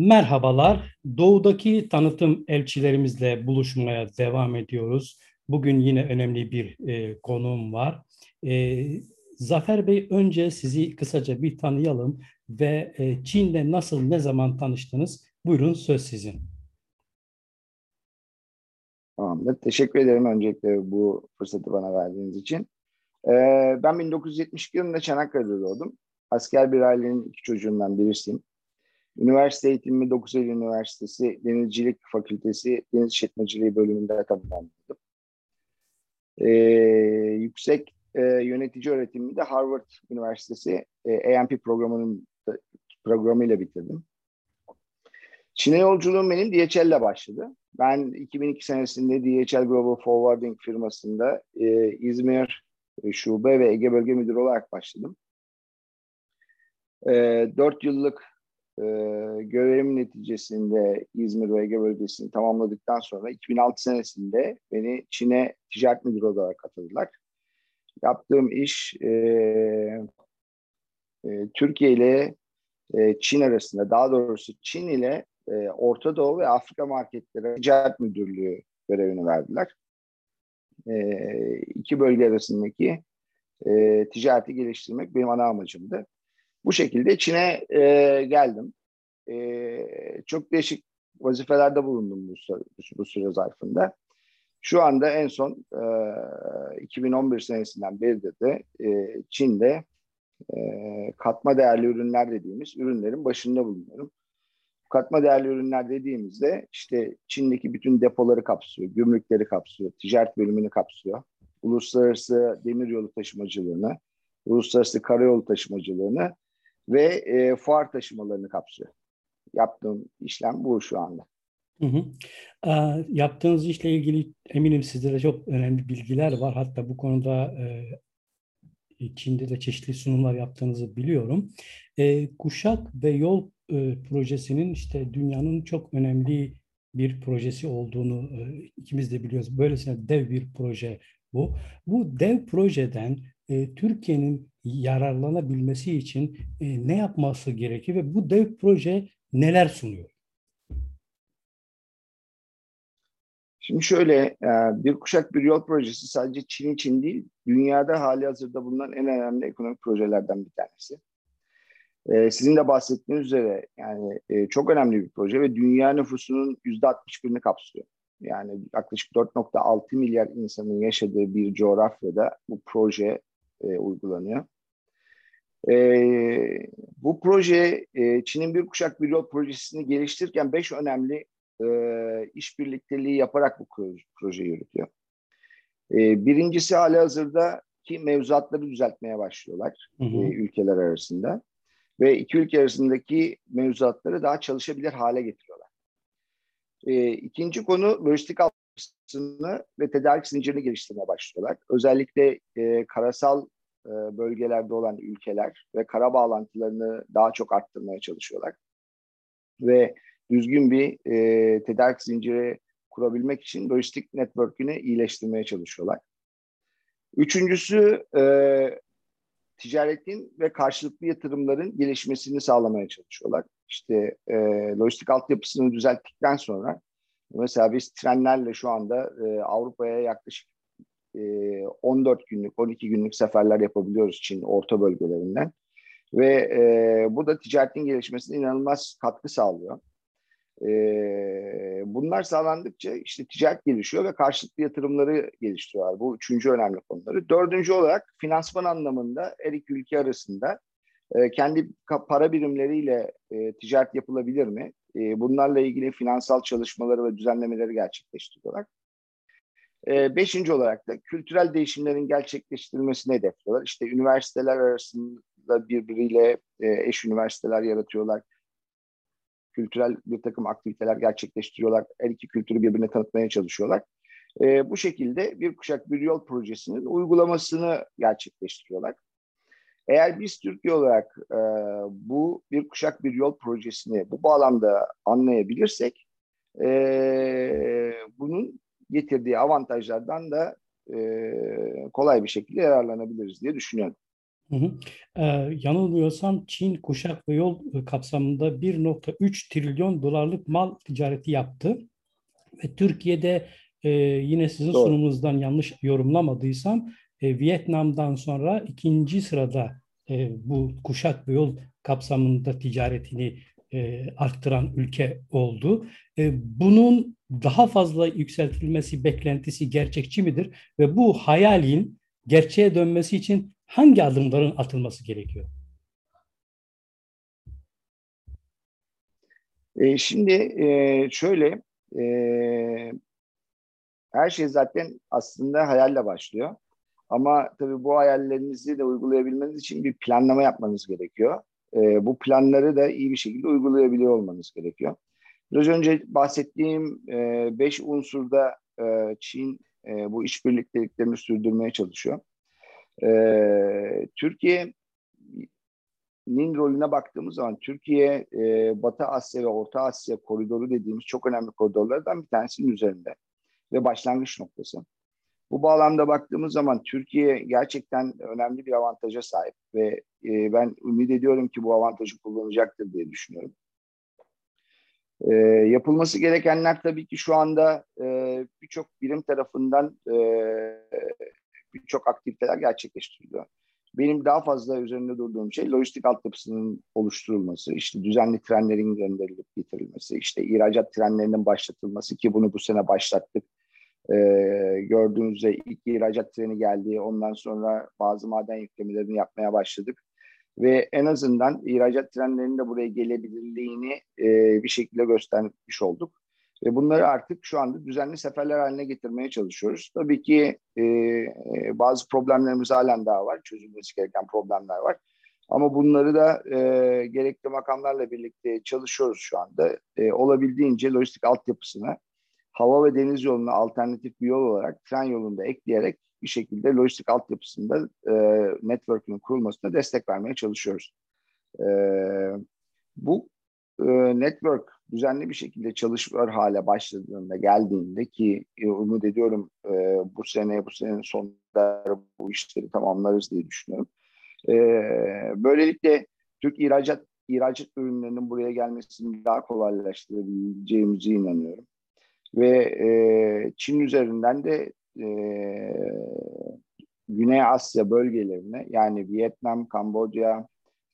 Merhabalar. Doğudaki tanıtım elçilerimizle buluşmaya devam ediyoruz. Bugün yine önemli bir e, konuğum var. E, Zafer Bey önce sizi kısaca bir tanıyalım ve e, Çin'le nasıl ne zaman tanıştınız? Buyurun söz sizin. Tamamdır. Teşekkür ederim öncelikle bu fırsatı bana verdiğiniz için. Ee, ben 1972 yılında Çanakkale'de doğdum. Asker bir ailenin iki çocuğundan birisiyim. Üniversite eğitimimi 9 Eylül Üniversitesi Denizcilik Fakültesi Deniz İşletmeciliği bölümünde tamamladım. Ee, yüksek e, yönetici öğretimimi de Harvard Üniversitesi e, AMP programının programıyla bitirdim. Çin'e yolculuğum benim DHL'le başladı. Ben 2002 senesinde DHL Global Forwarding firmasında e, İzmir e, Şube ve Ege Bölge Müdürü olarak başladım. E, 4 yıllık e, görevim neticesinde İzmir ve Ege bölgesini tamamladıktan sonra 2006 senesinde beni Çin'e ticaret müdürü olarak atıldılar. Yaptığım iş e, e, Türkiye ile e, Çin arasında, daha doğrusu Çin ile e, Orta Doğu ve Afrika marketlere ticaret müdürlüğü görevini verdiler. E, iki bölge arasındaki e, ticareti geliştirmek benim ana amacımdı. Bu şekilde Çin'e e, geldim. E, çok değişik vazifelerde bulundum bu, bu süre zarfında. Şu anda en son e, 2011 senesinden beri de e, Çin'de e, katma değerli ürünler dediğimiz ürünlerin başında bulunuyorum. Katma değerli ürünler dediğimizde işte Çin'deki bütün depoları kapsıyor, gümrükleri kapsıyor, ticaret bölümünü kapsıyor, uluslararası demiryolu taşımacılığını, uluslararası karayolu taşımacılığını ve e, fuar taşımalarını kapsıyor. Yaptığım işlem bu şu anda. Hı hı. E, yaptığınız işle ilgili eminim sizde de çok önemli bilgiler var. Hatta bu konuda e, Çin'de de çeşitli sunumlar yaptığınızı biliyorum. E, Kuşak ve Yol e, projesinin işte dünyanın çok önemli bir projesi olduğunu e, ikimiz de biliyoruz. Böylesine dev bir proje bu. Bu dev projeden e, Türkiye'nin yararlanabilmesi için e, ne yapması gerekir ve bu dev proje neler sunuyor? Şimdi şöyle, e, bir kuşak bir yol projesi sadece Çin için değil, dünyada hali hazırda bulunan en önemli ekonomik projelerden bir tanesi. E, sizin de bahsettiğiniz üzere yani e, çok önemli bir proje ve dünya nüfusunun yüzde 61'ini kapsıyor. Yani yaklaşık 4.6 milyar insanın yaşadığı bir coğrafyada bu proje uygulanıyor. Bu proje Çin'in bir kuşak bir yol projesini geliştirirken beş önemli e, işbirlikteliği yaparak bu projeyi yürütüyor. E, birincisi hali hazırda ki mevzuatları düzeltmeye başlıyorlar hı hı. E, ülkeler arasında ve iki ülke arasındaki mevzuatları daha çalışabilir hale getiriyorlar. E, ikinci konu lojistik altyapısını ve tedarik zincirini geliştirmeye başlıyorlar. Özellikle e, karasal e, bölgelerde olan ülkeler ve kara bağlantılarını daha çok arttırmaya çalışıyorlar. Ve düzgün bir e, tedarik zinciri kurabilmek için lojistik network'ünü iyileştirmeye çalışıyorlar. Üçüncüsü e, ticaretin ve karşılıklı yatırımların gelişmesini sağlamaya çalışıyorlar. İşte e, lojistik altyapısını düzelttikten sonra mesela biz trenlerle şu anda e, Avrupa'ya yaklaşık e, 14 günlük, 12 günlük seferler yapabiliyoruz Çin orta bölgelerinden. Ve e, bu da ticaretin gelişmesine inanılmaz katkı sağlıyor. E, bunlar sağlandıkça işte ticaret gelişiyor ve karşılıklı yatırımları geliştiriyorlar. Bu üçüncü önemli konuları. Dördüncü olarak finansman anlamında her iki ülke arasında e, kendi para birimleriyle e, ticaret yapılabilir mi? E, bunlarla ilgili finansal çalışmaları ve düzenlemeleri gerçekleştiriyorlar. E, beşinci olarak da kültürel değişimlerin gerçekleştirilmesini hedefliyorlar. İşte üniversiteler arasında birbiriyle e, eş üniversiteler yaratıyorlar kültürel bir takım aktiviteler gerçekleştiriyorlar. Her iki kültürü birbirine tanıtmaya çalışıyorlar. E, bu şekilde bir kuşak bir yol projesinin uygulamasını gerçekleştiriyorlar. Eğer biz Türkiye olarak e, bu bir kuşak bir yol projesini bu bağlamda anlayabilirsek e, bunun getirdiği avantajlardan da e, kolay bir şekilde yararlanabiliriz diye düşünüyorum. Hı hı. Ee, yanılmıyorsam Çin kuşak ve yol kapsamında 1.3 trilyon dolarlık mal ticareti yaptı. Ve Türkiye'de e, yine sizin Doğru. sunumunuzdan yanlış yorumlamadıysam e, Vietnam'dan sonra ikinci sırada e, bu kuşak ve yol kapsamında ticaretini e, arttıran ülke oldu. E, bunun daha fazla yükseltilmesi beklentisi gerçekçi midir? Ve bu hayalin gerçeğe dönmesi için hangi adımların atılması gerekiyor? E, şimdi e, şöyle e, her şey zaten aslında hayalle başlıyor. Ama tabii bu hayallerinizi de uygulayabilmeniz için bir planlama yapmanız gerekiyor. E, bu planları da iyi bir şekilde uygulayabiliyor olmanız gerekiyor. Biraz önce bahsettiğim e, beş unsurda e, Çin e, bu işbirlikteliklerini sürdürmeye çalışıyor. E, Türkiye'nin rolüne baktığımız zaman Türkiye e, Batı Asya ve Orta Asya koridoru dediğimiz çok önemli koridorlardan bir tanesinin üzerinde ve başlangıç noktası. Bu bağlamda baktığımız zaman Türkiye gerçekten önemli bir avantaja sahip ve e, ben ümit ediyorum ki bu avantajı kullanacaktır diye düşünüyorum. E, yapılması gerekenler tabii ki şu anda e, birçok birim tarafından e, birçok aktiviteler gerçekleştiriliyor. Benim daha fazla üzerinde durduğum şey lojistik altyapısının oluşturulması, işte düzenli trenlerin gönderilip getirilmesi, işte ihracat trenlerinin başlatılması ki bunu bu sene başlattık. Ee, gördüğünüzde ilk ihracat treni geldi. Ondan sonra bazı maden yüklemelerini yapmaya başladık. Ve en azından ihracat trenlerinin de buraya gelebilirliğini e, bir şekilde göstermiş olduk. Ve bunları artık şu anda düzenli seferler haline getirmeye çalışıyoruz. Tabii ki e, e, bazı problemlerimiz halen daha var. Çözülmesi gereken problemler var. Ama bunları da e, gerekli makamlarla birlikte çalışıyoruz şu anda. E, olabildiğince lojistik altyapısına hava ve deniz yoluna alternatif bir yol olarak tren yolunda ekleyerek bir şekilde lojistik altyapısında e, network'ün kurulmasına destek vermeye çalışıyoruz. E, bu e, network düzenli bir şekilde çalışıyor hale başladığında geldiğinde ki e, umut ediyorum e, bu sene bu senenin sonunda bu işleri tamamlarız diye düşünüyorum. E, böylelikle Türk ihracat ihracat ürünlerinin buraya gelmesini daha kolaylaştırabileceğimize inanıyorum. Ve e, Çin üzerinden de e, Güney Asya bölgelerine yani Vietnam, Kamboçya,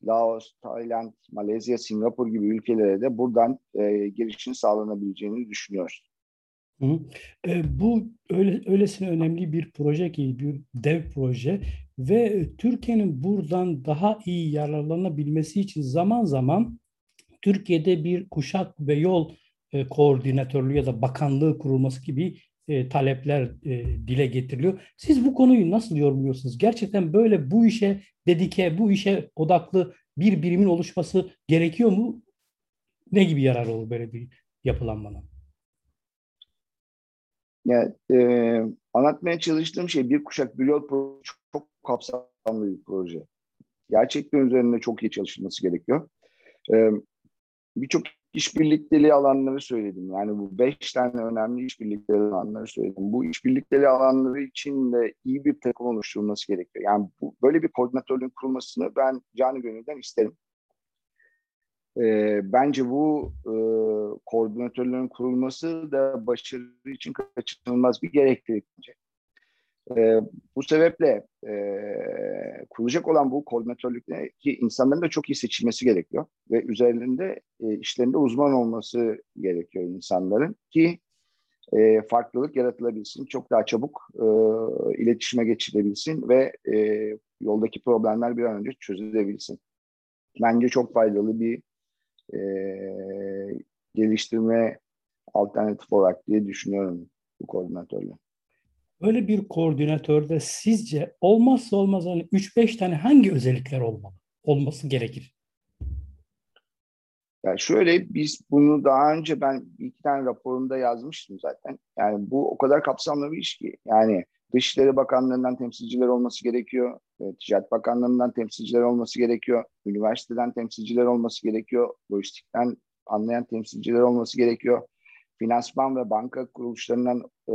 Laos, Tayland, Malezya, Singapur gibi ülkelere de buradan e, girişin sağlanabileceğini düşünüyoruz. Hı. E, bu öyle, öylesine önemli bir proje ki bir dev proje ve Türkiye'nin buradan daha iyi yararlanabilmesi için zaman zaman Türkiye'de bir kuşak ve yol e, koordinatörlüğü ya da bakanlığı kurulması gibi e, talepler e, dile getiriliyor. Siz bu konuyu nasıl yorumluyorsunuz? Gerçekten böyle bu işe dedike, bu işe odaklı bir birimin oluşması gerekiyor mu? Ne gibi yarar olur böyle bir yapılanmanın? Yani, e, anlatmaya çalıştığım şey bir kuşak bir yol projesi çok kapsamlı bir proje. Gerçekten üzerinde çok iyi çalışılması gerekiyor. E, Birçok işbirlikteliği alanları söyledim. Yani bu beş tane önemli işbirlikleri alanları söyledim. Bu işbirlikleri alanları için de iyi bir takım oluşturulması gerekiyor. Yani bu, böyle bir koordinatörlüğün kurulmasını ben canı gönülden isterim. E, bence bu e, koordinatörlerin kurulması da başarı için kaçınılmaz bir gereklilik. E, bu sebeple e, kurulacak olan bu koordinatörlükte ki insanların da çok iyi seçilmesi gerekiyor ve üzerinde e, işlerinde uzman olması gerekiyor insanların ki e, farklılık yaratılabilsin, çok daha çabuk e, iletişime geçilebilsin ve e, yoldaki problemler bir an önce çözülebilsin. Bence çok faydalı bir e, geliştirme alternatif olarak diye düşünüyorum bu koordinatörle. Böyle bir koordinatörde sizce olmazsa olmaz hani 3-5 tane hangi özellikler olmalı? Olması gerekir. Yani şöyle biz bunu daha önce ben iki tane raporumda yazmıştım zaten. Yani bu o kadar kapsamlı bir iş ki. Yani Dışişleri Bakanlığı'ndan temsilciler olması gerekiyor. Ticaret Bakanlığı'ndan temsilciler olması gerekiyor. Üniversiteden temsilciler olması gerekiyor. Lojistikten anlayan temsilciler olması gerekiyor finansman ve banka kuruluşlarından e,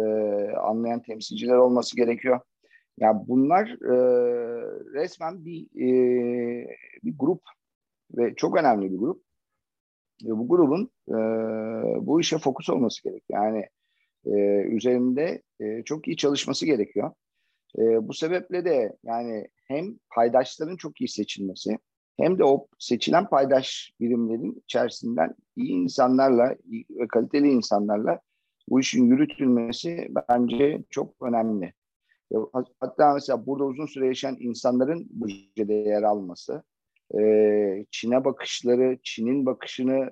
anlayan temsilciler olması gerekiyor. Ya bunlar e, resmen bir e, bir grup ve çok önemli bir grup. Ve bu grubun e, bu işe fokus olması gerekiyor. Yani e, üzerinde e, çok iyi çalışması gerekiyor. E, bu sebeple de yani hem paydaşların çok iyi seçilmesi hem de o seçilen paydaş birimlerin içerisinden iyi insanlarla ve kaliteli insanlarla bu işin yürütülmesi bence çok önemli. Hatta mesela burada uzun süre yaşayan insanların bu projede yer alması, Çin'e bakışları, Çin'in bakışını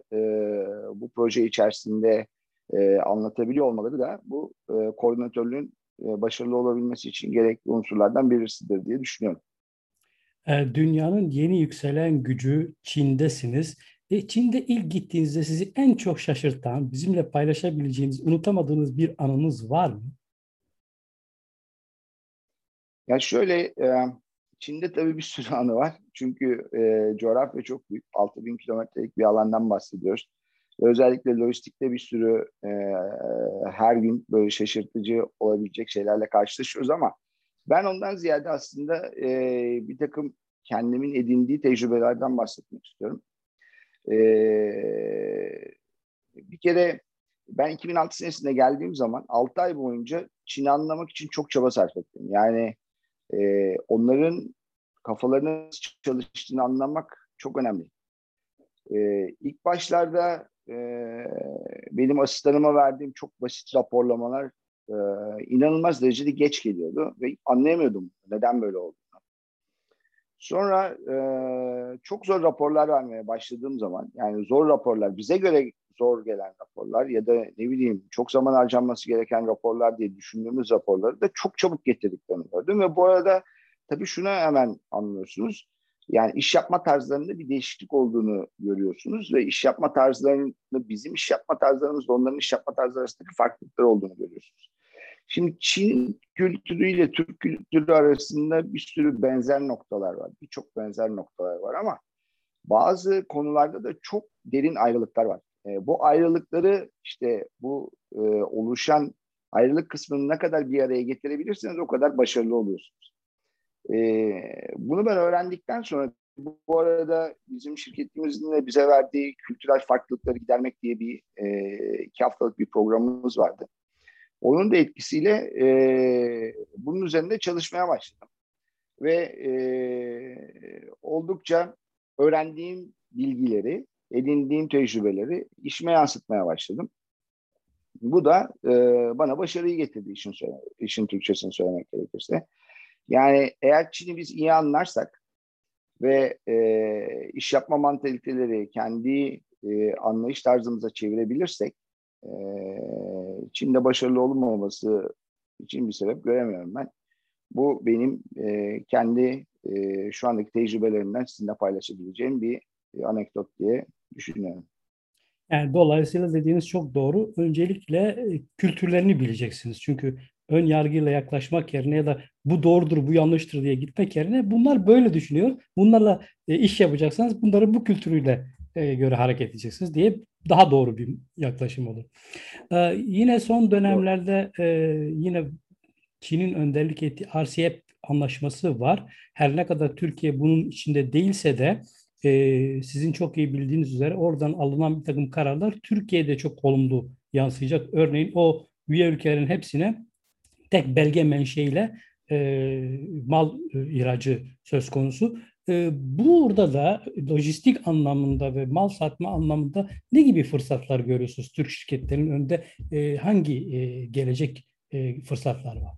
bu proje içerisinde anlatabiliyor olmaları da bu koordinatörlüğün başarılı olabilmesi için gerekli unsurlardan birisidir diye düşünüyorum. Dünyanın yeni yükselen gücü Çin'desiniz. E, Çin'de ilk gittiğinizde sizi en çok şaşırtan, bizimle paylaşabileceğiniz, unutamadığınız bir anınız var mı? Ya şöyle, e, Çin'de tabii bir sürü anı var. Çünkü e, coğrafya çok büyük. 6000 kilometrelik bir alandan bahsediyoruz. Özellikle lojistikte bir sürü e, her gün böyle şaşırtıcı olabilecek şeylerle karşılaşıyoruz ama ben ondan ziyade aslında e, bir takım kendimin edindiği tecrübelerden bahsetmek istiyorum. E, bir kere ben 2006 senesinde geldiğim zaman 6 ay boyunca Çin'i anlamak için çok çaba sarf ettim. Yani e, onların kafalarının çalıştığını anlamak çok önemli. E, ilk başlarda e, benim asistanıma verdiğim çok basit raporlamalar e, inanılmaz derecede geç geliyordu ve anlayamıyordum neden böyle olduğunu. Sonra e, çok zor raporlar vermeye başladığım zaman yani zor raporlar bize göre zor gelen raporlar ya da ne bileyim çok zaman harcanması gereken raporlar diye düşündüğümüz raporları da çok çabuk getirdiklerini gördüm ve bu arada tabii şunu hemen anlıyorsunuz. Yani iş yapma tarzlarında bir değişiklik olduğunu görüyorsunuz ve iş yapma tarzlarında bizim iş yapma tarzlarımızla onların iş yapma tarzları arasındaki farklılıklar olduğunu görüyorsunuz. Şimdi Çin kültürüyle Türk kültürü arasında bir sürü benzer noktalar var. Birçok benzer noktalar var ama bazı konularda da çok derin ayrılıklar var. E, bu ayrılıkları işte bu e, oluşan ayrılık kısmını ne kadar bir araya getirebilirseniz o kadar başarılı oluyorsunuz. E, bunu ben öğrendikten sonra bu, arada bizim şirketimizin de bize verdiği kültürel farklılıkları gidermek diye bir e, iki haftalık bir programımız vardı. Onun da etkisiyle e, bunun üzerinde çalışmaya başladım. Ve e, oldukça öğrendiğim bilgileri edindiğim tecrübeleri işime yansıtmaya başladım. Bu da e, bana başarıyı getirdi işin, işin Türkçesini söylemek gerekirse. Yani eğer Çin'i biz iyi anlarsak ve e, iş yapma mantaliteleri kendi e, anlayış tarzımıza çevirebilirsek e, Çin'de başarılı olmaması için bir sebep göremiyorum ben. Bu benim e, kendi e, şu andaki tecrübelerimden sizinle paylaşabileceğim bir, bir anekdot diye düşünüyorum. Yani dolayısıyla dediğiniz çok doğru. Öncelikle e, kültürlerini bileceksiniz. Çünkü ön yargıyla yaklaşmak yerine ya da bu doğrudur, bu yanlıştır diye gitmek yerine bunlar böyle düşünüyor. Bunlarla e, iş yapacaksanız bunları bu kültürüyle e, göre hareket edeceksiniz diye daha doğru bir yaklaşım olur. Yine son dönemlerde yine Çin'in önderlik ettiği RCEP anlaşması var. Her ne kadar Türkiye bunun içinde değilse de e, sizin çok iyi bildiğiniz üzere oradan alınan bir takım kararlar Türkiye'de çok olumlu yansıyacak. Örneğin o üye ülkelerin hepsine tek belge menşeiyle e, mal e, ihracı söz konusu. E, burada da lojistik anlamında ve mal satma anlamında ne gibi fırsatlar görüyorsunuz? Türk şirketlerinin önünde e, hangi e, gelecek e, fırsatlar var?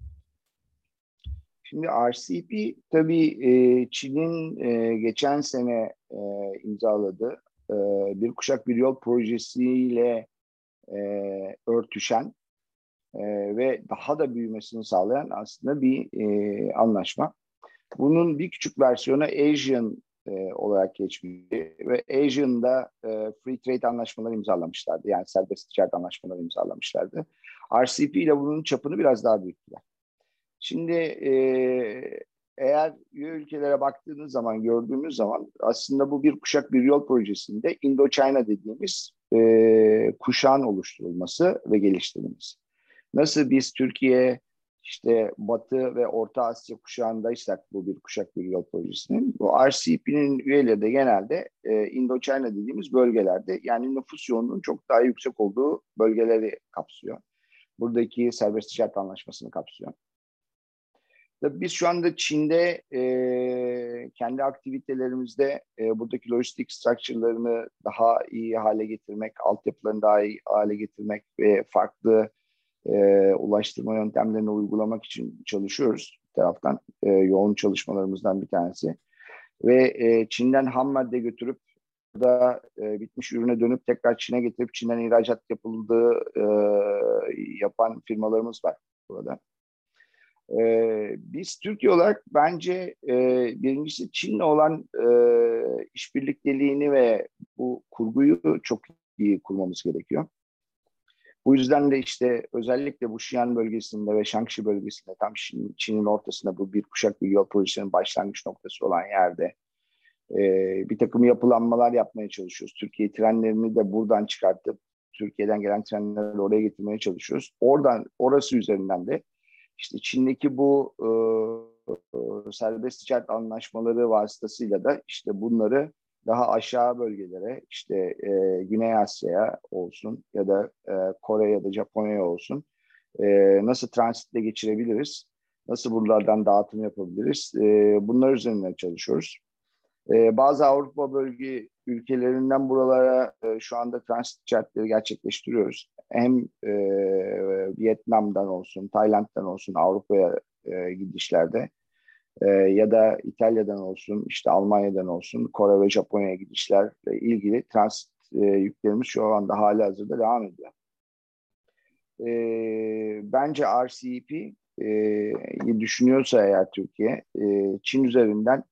Şimdi RCP tabii e, Çin'in geçen sene imzaladığı bir kuşak bir yol projesiyle örtüşen ve daha da büyümesini sağlayan aslında bir anlaşma. Bunun bir küçük versiyonu Asian e, olarak geçmişti ve Asian'da e, free trade anlaşmaları imzalamışlardı. Yani serbest ticaret anlaşmaları imzalamışlardı. RCP ile bunun çapını biraz daha büyüttüler. Şimdi e, eğer üye ülkelere baktığınız zaman, gördüğümüz zaman aslında bu bir kuşak bir yol projesinde Indochina dediğimiz e, kuşağın oluşturulması ve geliştirilmesi. Nasıl biz Türkiye işte Batı ve Orta Asya kuşağındaysak bu bir kuşak bir yol projesinin bu RCP'nin üyeleri de genelde e, Indochina dediğimiz bölgelerde yani nüfus yoğunluğunun çok daha yüksek olduğu bölgeleri kapsıyor. Buradaki serbest ticaret anlaşmasını kapsıyor. Tabii biz şu anda Çin'de e, kendi aktivitelerimizde e, buradaki lojistik structure'larını daha iyi hale getirmek, altyapılarını daha iyi hale getirmek ve farklı e, ulaştırma yöntemlerini uygulamak için çalışıyoruz. Bir taraftan e, yoğun çalışmalarımızdan bir tanesi. Ve e, Çin'den ham madde götürüp da e, bitmiş ürüne dönüp tekrar Çin'e getirip Çin'den ihracat yapıldığı e, yapan firmalarımız var burada. E, biz Türkiye olarak bence e, birincisi Çin'le olan e, işbirlikteliğini ve bu kurguyu çok iyi kurmamız gerekiyor. Bu yüzden de işte özellikle bu Xi'an bölgesinde ve Shangxi bölgesinde tam Çin'in ortasında bu bir kuşak bir yol projesinin başlangıç noktası olan yerde e, bir takım yapılanmalar yapmaya çalışıyoruz. Türkiye trenlerini de buradan çıkartıp Türkiye'den gelen trenleri oraya getirmeye çalışıyoruz. Oradan orası üzerinden de işte Çin'deki bu e, e, serbest ticaret anlaşmaları vasıtasıyla da işte bunları daha aşağı bölgelere işte e, Güney Asya'ya olsun ya da e, Kore ya da Japonya'ya olsun e, nasıl transitle geçirebiliriz? Nasıl buralardan dağıtım yapabiliriz? E, bunlar üzerine çalışıyoruz. E, bazı Avrupa bölge ülkelerinden buralara e, şu anda transit ticaretleri gerçekleştiriyoruz. Hem e, Vietnam'dan olsun, Tayland'dan olsun Avrupa'ya e, gidişlerde e, ya da İtalya'dan olsun, işte Almanya'dan olsun, Kore ve Japonya'ya gidişlerle ilgili transit e, yüklerimiz şu anda hali hazırda devam ediyor. E, bence RCEP e, düşünüyorsa eğer Türkiye, e, Çin üzerinden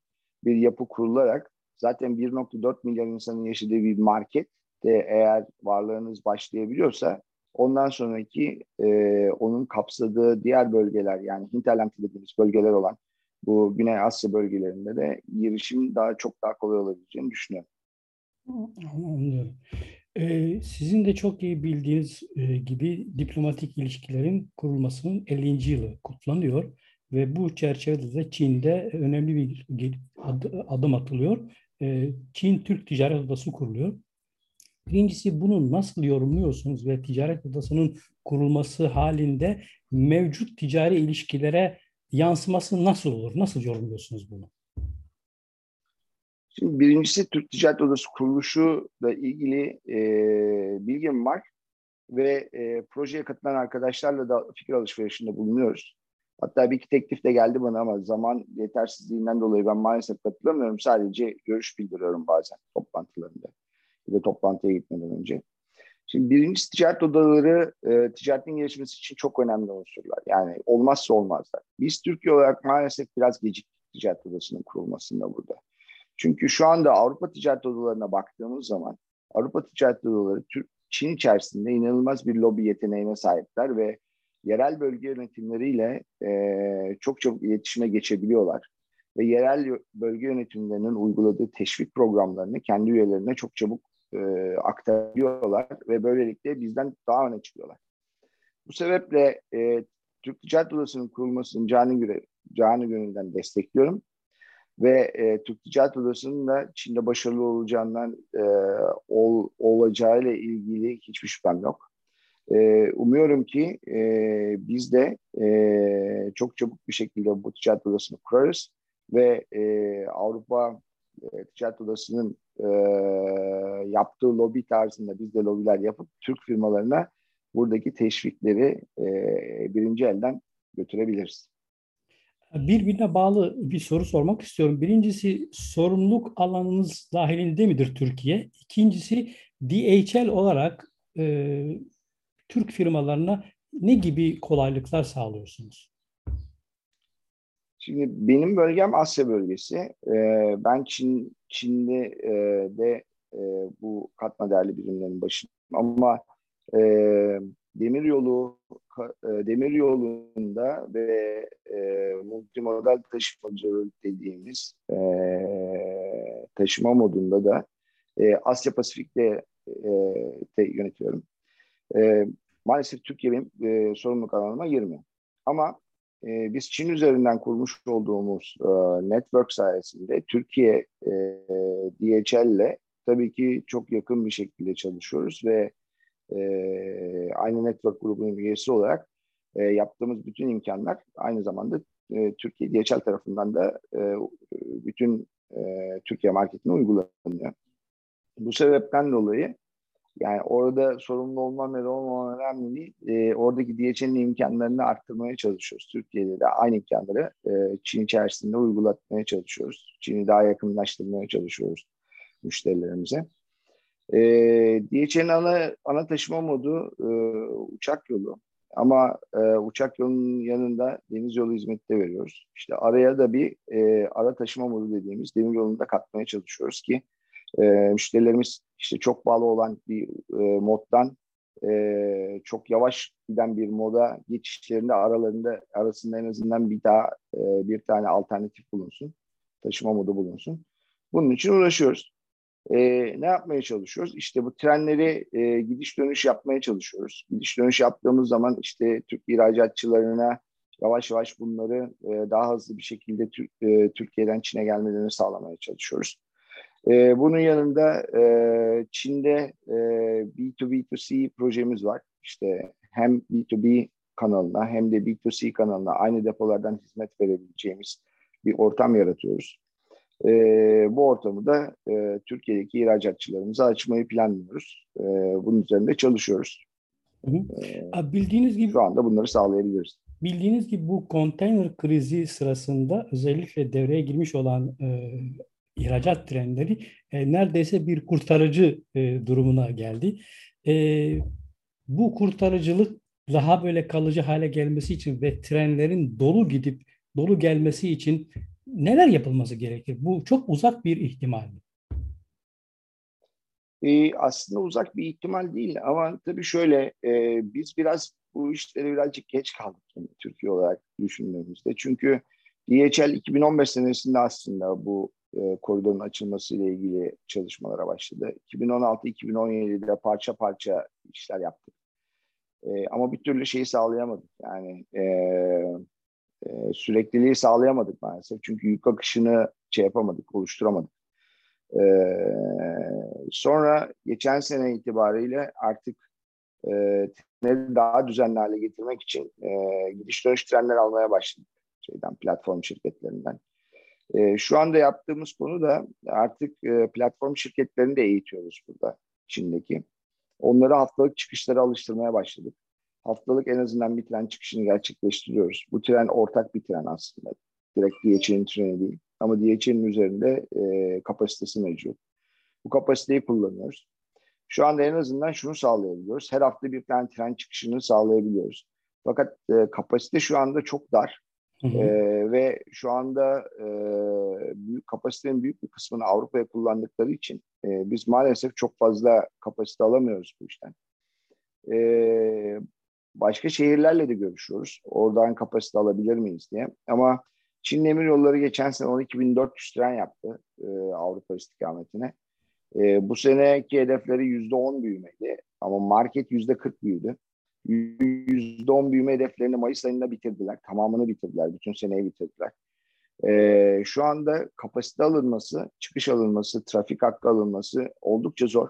bir yapı kurularak zaten 1.4 milyar insanın yaşadığı bir market de eğer varlığınız başlayabiliyorsa ondan sonraki e, onun kapsadığı diğer bölgeler yani hinterland dediğimiz bölgeler olan bu Güney Asya bölgelerinde de girişim daha çok daha kolay olabileceğini düşünüyorum. Anlıyorum. Ee, sizin de çok iyi bildiğiniz e, gibi diplomatik ilişkilerin kurulmasının 50. yılı kutlanıyor ve bu çerçevede de Çin'de önemli bir adım atılıyor. Ee, Çin-Türk Ticaret Odası kuruluyor. Birincisi bunu nasıl yorumluyorsunuz ve ticaret odasının kurulması halinde mevcut ticari ilişkilere yansıması nasıl olur? Nasıl yorumluyorsunuz bunu? Şimdi birincisi Türk Ticaret Odası kuruluşuyla ilgili e, bilgim var ve e, projeye katılan arkadaşlarla da fikir alışverişinde bulunuyoruz. Hatta bir iki teklif de geldi bana ama zaman yetersizliğinden dolayı ben maalesef katılamıyorum. Sadece görüş bildiriyorum bazen toplantılarında. Bir de toplantıya gitmeden önce. Şimdi birincisi ticaret odaları e, ticaretin gelişmesi için çok önemli unsurlar. Yani olmazsa olmazlar. Biz Türkiye olarak maalesef biraz geciktik ticaret odasının kurulmasında burada. Çünkü şu anda Avrupa ticaret odalarına baktığımız zaman Avrupa ticaret odaları Çin içerisinde inanılmaz bir lobi yeteneğine sahipler ve yerel bölge yönetimleriyle e, çok çabuk iletişime geçebiliyorlar. Ve yerel bölge yönetimlerinin uyguladığı teşvik programlarını kendi üyelerine çok çabuk e, aktarıyorlar ve böylelikle bizden daha öne çıkıyorlar. Bu sebeple e, Türk Ticaret Odası'nın kurulmasını canı, göre, canı gönülden destekliyorum. Ve e, Türk Ticaret Odası'nın da Çin'de başarılı olacağından e, ol, olacağıyla ilgili hiçbir şüphem yok. E, umuyorum ki e, biz de e, çok çabuk bir şekilde bu ticaret odasını kurarız ve e, Avrupa e, Ticaret Odası'nın e, yaptığı lobi tarzında biz de lobiler yapıp Türk firmalarına buradaki teşvikleri e, birinci elden götürebiliriz. Birbirine bağlı bir soru sormak istiyorum. Birincisi sorumluluk alanınız dahilinde midir Türkiye? İkincisi DHL olarak e, Türk firmalarına ne gibi kolaylıklar sağlıyorsunuz? Şimdi benim bölgem Asya bölgesi. Ee, ben Çin Çin'de e, de e, bu katma değerli birimlerin başında ama e, demir yolu e, demir yolunda ve multimodal taşımacılık dediğimiz taşıma modunda da Asya Pasifik'te de yönetiyorum. Maalesef Türkiye benim sorumluluk alanıma girmiyor. Ama e, biz Çin üzerinden kurmuş olduğumuz e, network sayesinde Türkiye e, DHL ile tabii ki çok yakın bir şekilde çalışıyoruz ve e, aynı network grubunun üyesi olarak e, yaptığımız bütün imkanlar aynı zamanda e, Türkiye DHL tarafından da e, bütün e, Türkiye marketine uygulanıyor. Bu sebepten dolayı yani orada sorumlu olmam ya da olmamam önemli değil. E, oradaki DHL'in imkanlarını arttırmaya çalışıyoruz. Türkiye'de de aynı imkanları e, Çin içerisinde uygulatmaya çalışıyoruz. Çin'i daha yakınlaştırmaya çalışıyoruz müşterilerimize. E, DHL'in ana, ana taşıma modu e, uçak yolu. Ama e, uçak yolunun yanında deniz yolu hizmeti de veriyoruz. İşte araya da bir e, ara taşıma modu dediğimiz demir yolunu da katmaya çalışıyoruz ki e, müşterilerimiz işte çok bağlı olan bir e, moddan e, çok yavaş giden bir moda geçişlerinde aralarında arasında en azından bir daha e, bir tane alternatif bulunsun. Taşıma modu bulunsun. Bunun için uğraşıyoruz. E, ne yapmaya çalışıyoruz? İşte bu trenleri e, gidiş dönüş yapmaya çalışıyoruz. Gidiş dönüş yaptığımız zaman işte Türk ihracatçılarına yavaş yavaş bunları e, daha hızlı bir şekilde e, Türkiye'den Çin'e gelmelerini sağlamaya çalışıyoruz. E, bunun yanında e, Çin'de e, B2B2C projemiz var. İşte hem B2B kanalına hem de B2C kanalına aynı depolardan hizmet verebileceğimiz bir ortam yaratıyoruz. E, bu ortamı da e, Türkiye'deki ihracatçılarımıza açmayı planlıyoruz. E, bunun üzerinde çalışıyoruz. Hı hı. E, bildiğiniz gibi şu anda bunları sağlayabiliriz. Bildiğiniz gibi bu konteyner krizi sırasında özellikle devreye girmiş olan e, ihracat trenleri e, neredeyse bir kurtarıcı e, durumuna geldi. E, bu kurtarıcılık daha böyle kalıcı hale gelmesi için ve trenlerin dolu gidip dolu gelmesi için neler yapılması gerekir? Bu çok uzak bir ihtimal mi? E, aslında uzak bir ihtimal değil ama tabii şöyle e, biz biraz bu işleri birazcık geç kaldık yani, Türkiye olarak düşündüğümüzde. Çünkü DHL 2015 senesinde aslında bu e, koridorun açılması ile ilgili çalışmalara başladı. 2016-2017'de parça parça işler yaptık. E, ama bir türlü şeyi sağlayamadık. Yani e, e, sürekliliği sağlayamadık maalesef. Çünkü yük akışını şey yapamadık, oluşturamadık. E, sonra geçen sene itibariyle artık e, daha düzenli hale getirmek için e, gidiş dönüş trenler almaya başladık şeyden platform şirketlerinden. E, şu anda yaptığımız konu da artık e, platform şirketlerini de eğitiyoruz burada Çin'deki. Onları haftalık çıkışlara alıştırmaya başladık. Haftalık en azından bir tren çıkışını gerçekleştiriyoruz. Bu tren ortak bir tren aslında. Direkt DHL'in treni değil. Ama DHL'in üzerinde e, kapasitesi mevcut. Bu kapasiteyi kullanıyoruz. Şu anda en azından şunu sağlayabiliyoruz. Her hafta bir tane tren çıkışını sağlayabiliyoruz. Fakat e, kapasite şu anda çok dar. Hı hı. E, ve şu anda e, büyük kapasitenin büyük bir kısmını Avrupa'ya kullandıkları için e, biz maalesef çok fazla kapasite alamıyoruz bu işten. E, başka şehirlerle de görüşüyoruz. Oradan kapasite alabilir miyiz diye. Ama Çin Demir Yolları geçen sene 12.400 tren yaptı e, Avrupa istikametine. E, bu seneki hedefleri %10 büyümeydi ama market %40 büyüdü. %10 büyüme hedeflerini Mayıs ayında bitirdiler. Tamamını bitirdiler. Bütün seneyi bitirdiler. Ee, şu anda kapasite alınması, çıkış alınması, trafik hakkı alınması oldukça zor.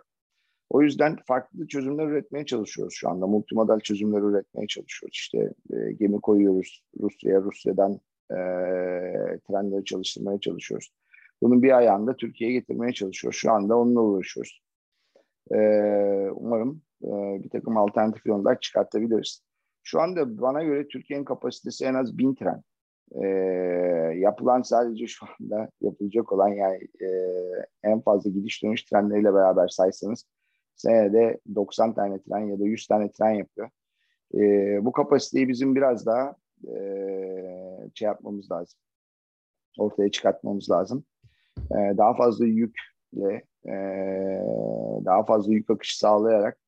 O yüzden farklı çözümler üretmeye çalışıyoruz şu anda. Multimodal çözümler üretmeye çalışıyoruz. İşte e, gemi koyuyoruz Rusya'ya, Rusya'dan e, trenleri çalıştırmaya çalışıyoruz. Bunun bir ayağını da Türkiye'ye getirmeye çalışıyoruz. Şu anda onunla uğraşıyoruz. E, umarım e, bir takım alternatif yollar çıkartabiliriz. Şu anda bana göre Türkiye'nin kapasitesi en az bin tren. E, yapılan sadece şu anda yapılacak olan yani e, en fazla gidiş dönüş trenleriyle beraber saysanız senede 90 tane tren ya da 100 tane tren yapıyor. E, bu kapasiteyi bizim biraz daha e, şey yapmamız lazım. Ortaya çıkartmamız lazım. E, daha fazla yükle e, daha fazla yük akışı sağlayarak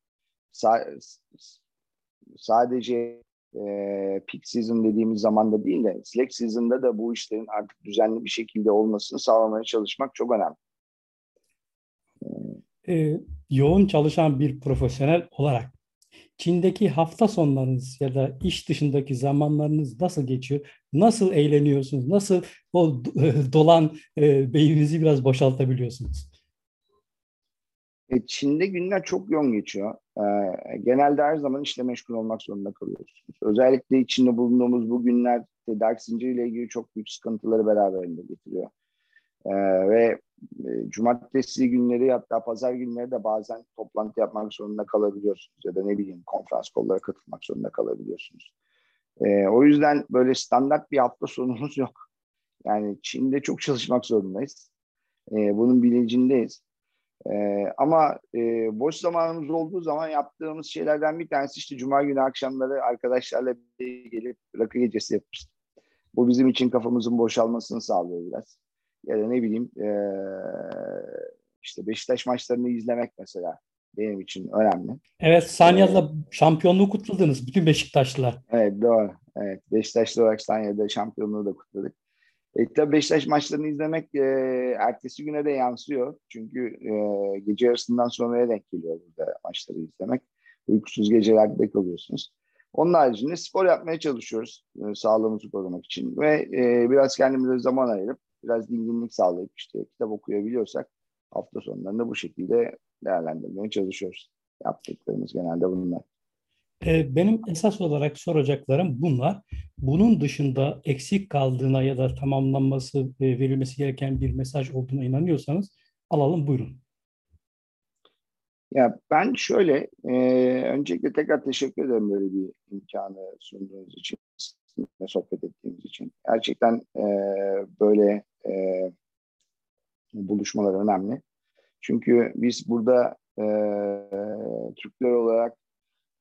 sadece e, peak season dediğimiz zamanda değil de slack season'da da bu işlerin artık düzenli bir şekilde olmasını sağlamaya çalışmak çok önemli. E, yoğun çalışan bir profesyonel olarak Çin'deki hafta sonlarınız ya da iş dışındaki zamanlarınız nasıl geçiyor? Nasıl eğleniyorsunuz? Nasıl o dolan e, beyninizi biraz boşaltabiliyorsunuz? E, Çin'de günler çok yoğun geçiyor. E, genelde her zaman işle meşgul olmak zorunda kalıyoruz. Özellikle içinde bulunduğumuz bu günler tedarik zinciriyle ilgili çok büyük sıkıntıları beraberinde getiriyor. E, ve e, cumartesi günleri hatta pazar günleri de bazen toplantı yapmak zorunda kalabiliyorsunuz ya da ne bileyim konferans kollara katılmak zorunda kalabiliyorsunuz. E, o yüzden böyle standart bir hafta sonumuz yok. Yani Çin'de çok çalışmak zorundayız. E, bunun bilincindeyiz. E, ama e, boş zamanımız olduğu zaman yaptığımız şeylerden bir tanesi işte Cuma günü akşamları arkadaşlarla gelip rakı gecesi yapıyoruz. Bu bizim için kafamızın boşalmasını sağlıyor biraz ya da ne bileyim e, işte Beşiktaş maçlarını izlemek mesela benim için önemli. Evet Sanya'da ee, şampiyonluğu kutladınız bütün Beşiktaşlılar. Evet doğru. Evet Beşiktaşlı olarak Sanya'da şampiyonluğu da kutladık. E, tabii Beşiktaş maçlarını izlemek e, ertesi güne de yansıyor. Çünkü e, gece yarısından sonraya denk geliyor burada maçları izlemek. Uykusuz gecelerde kalıyorsunuz. Onun haricinde spor yapmaya çalışıyoruz e, sağlığımızı korumak için ve e, biraz kendimize zaman ayırıp biraz dinginlik sağlayıp işte kitap okuyabiliyorsak hafta sonlarında bu şekilde değerlendirmeye çalışıyoruz. Yaptıklarımız genelde bunlar. Ee, benim esas olarak soracaklarım bunlar. Bunun dışında eksik kaldığına ya da tamamlanması verilmesi gereken bir mesaj olduğuna inanıyorsanız alalım buyurun. Ya ben şöyle, e, öncelikle tekrar teşekkür ederim böyle bir imkanı sunduğunuz için, sohbet ettiğimiz için. Gerçekten e, böyle e, buluşmalar önemli. Çünkü biz burada e, Türkler olarak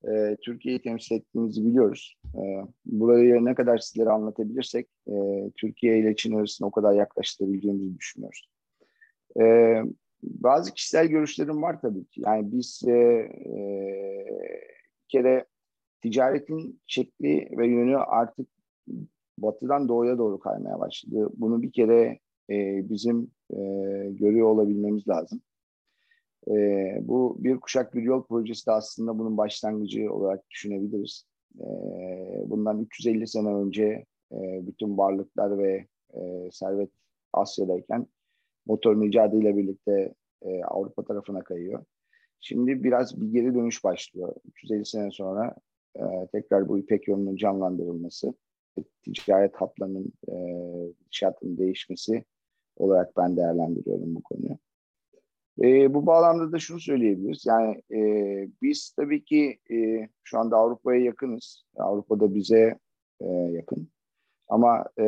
e, Türkiye'yi temsil ettiğimizi biliyoruz. E, burayı ne kadar sizlere anlatabilirsek e, Türkiye ile Çin arasında o kadar yaklaştırabileceğimizi düşünüyoruz. E, bazı kişisel görüşlerim var tabii ki. Yani biz e, e, bir kere ticaretin şekli ve yönü artık batıdan doğuya doğru kaymaya başladı. Bunu bir kere e, bizim e, görüyor olabilmemiz lazım. E, bu bir kuşak bir yol projesi de aslında bunun başlangıcı olarak düşünebiliriz. E, bundan 350 sene önce e, bütün varlıklar ve e, servet Asya'dayken motorun icadıyla birlikte e, Avrupa tarafına kayıyor. Şimdi biraz bir geri dönüş başlıyor. 350 sene sonra e, tekrar bu İpek yolunun canlandırılması ticaret hatlarının e, şartının değişmesi olarak ben değerlendiriyorum bu konuyu. E, bu bağlamda da şunu söyleyebiliriz. Yani e, biz tabii ki e, şu anda Avrupa'ya yakınız. Avrupa'da bize e, yakın. Ama e,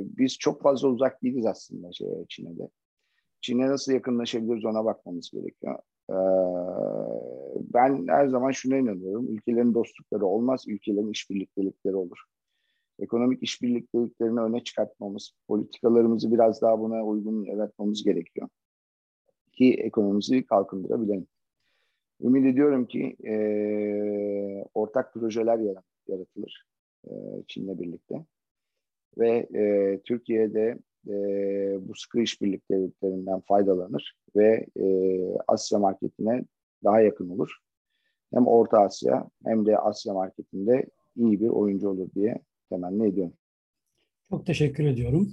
biz çok fazla uzak değiliz aslında şey, Çin'e de. Çin'e nasıl yakınlaşabiliriz ona bakmamız gerekiyor. E, ben her zaman şuna inanıyorum. Ülkelerin dostlukları olmaz, ülkelerin işbirliktelikleri olur ekonomik işbirlikteliklerini öne çıkartmamız, politikalarımızı biraz daha buna uygun yaratmamız gerekiyor. Ki ekonomimizi kalkındırabilelim. Ümit ediyorum ki e, ortak projeler yaratılır e, Çin'le birlikte. Ve e, Türkiye'de e, bu sıkı işbirliklerinden faydalanır ve e, Asya marketine daha yakın olur. Hem Orta Asya hem de Asya marketinde iyi bir oyuncu olur diye temenni ediyorum. Çok teşekkür ediyorum.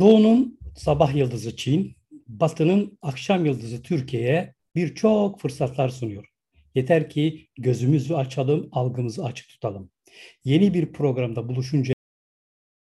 Doğu'nun sabah yıldızı Çin, Batı'nın akşam yıldızı Türkiye'ye birçok fırsatlar sunuyor. Yeter ki gözümüzü açalım, algımızı açık tutalım. Yeni bir programda buluşunca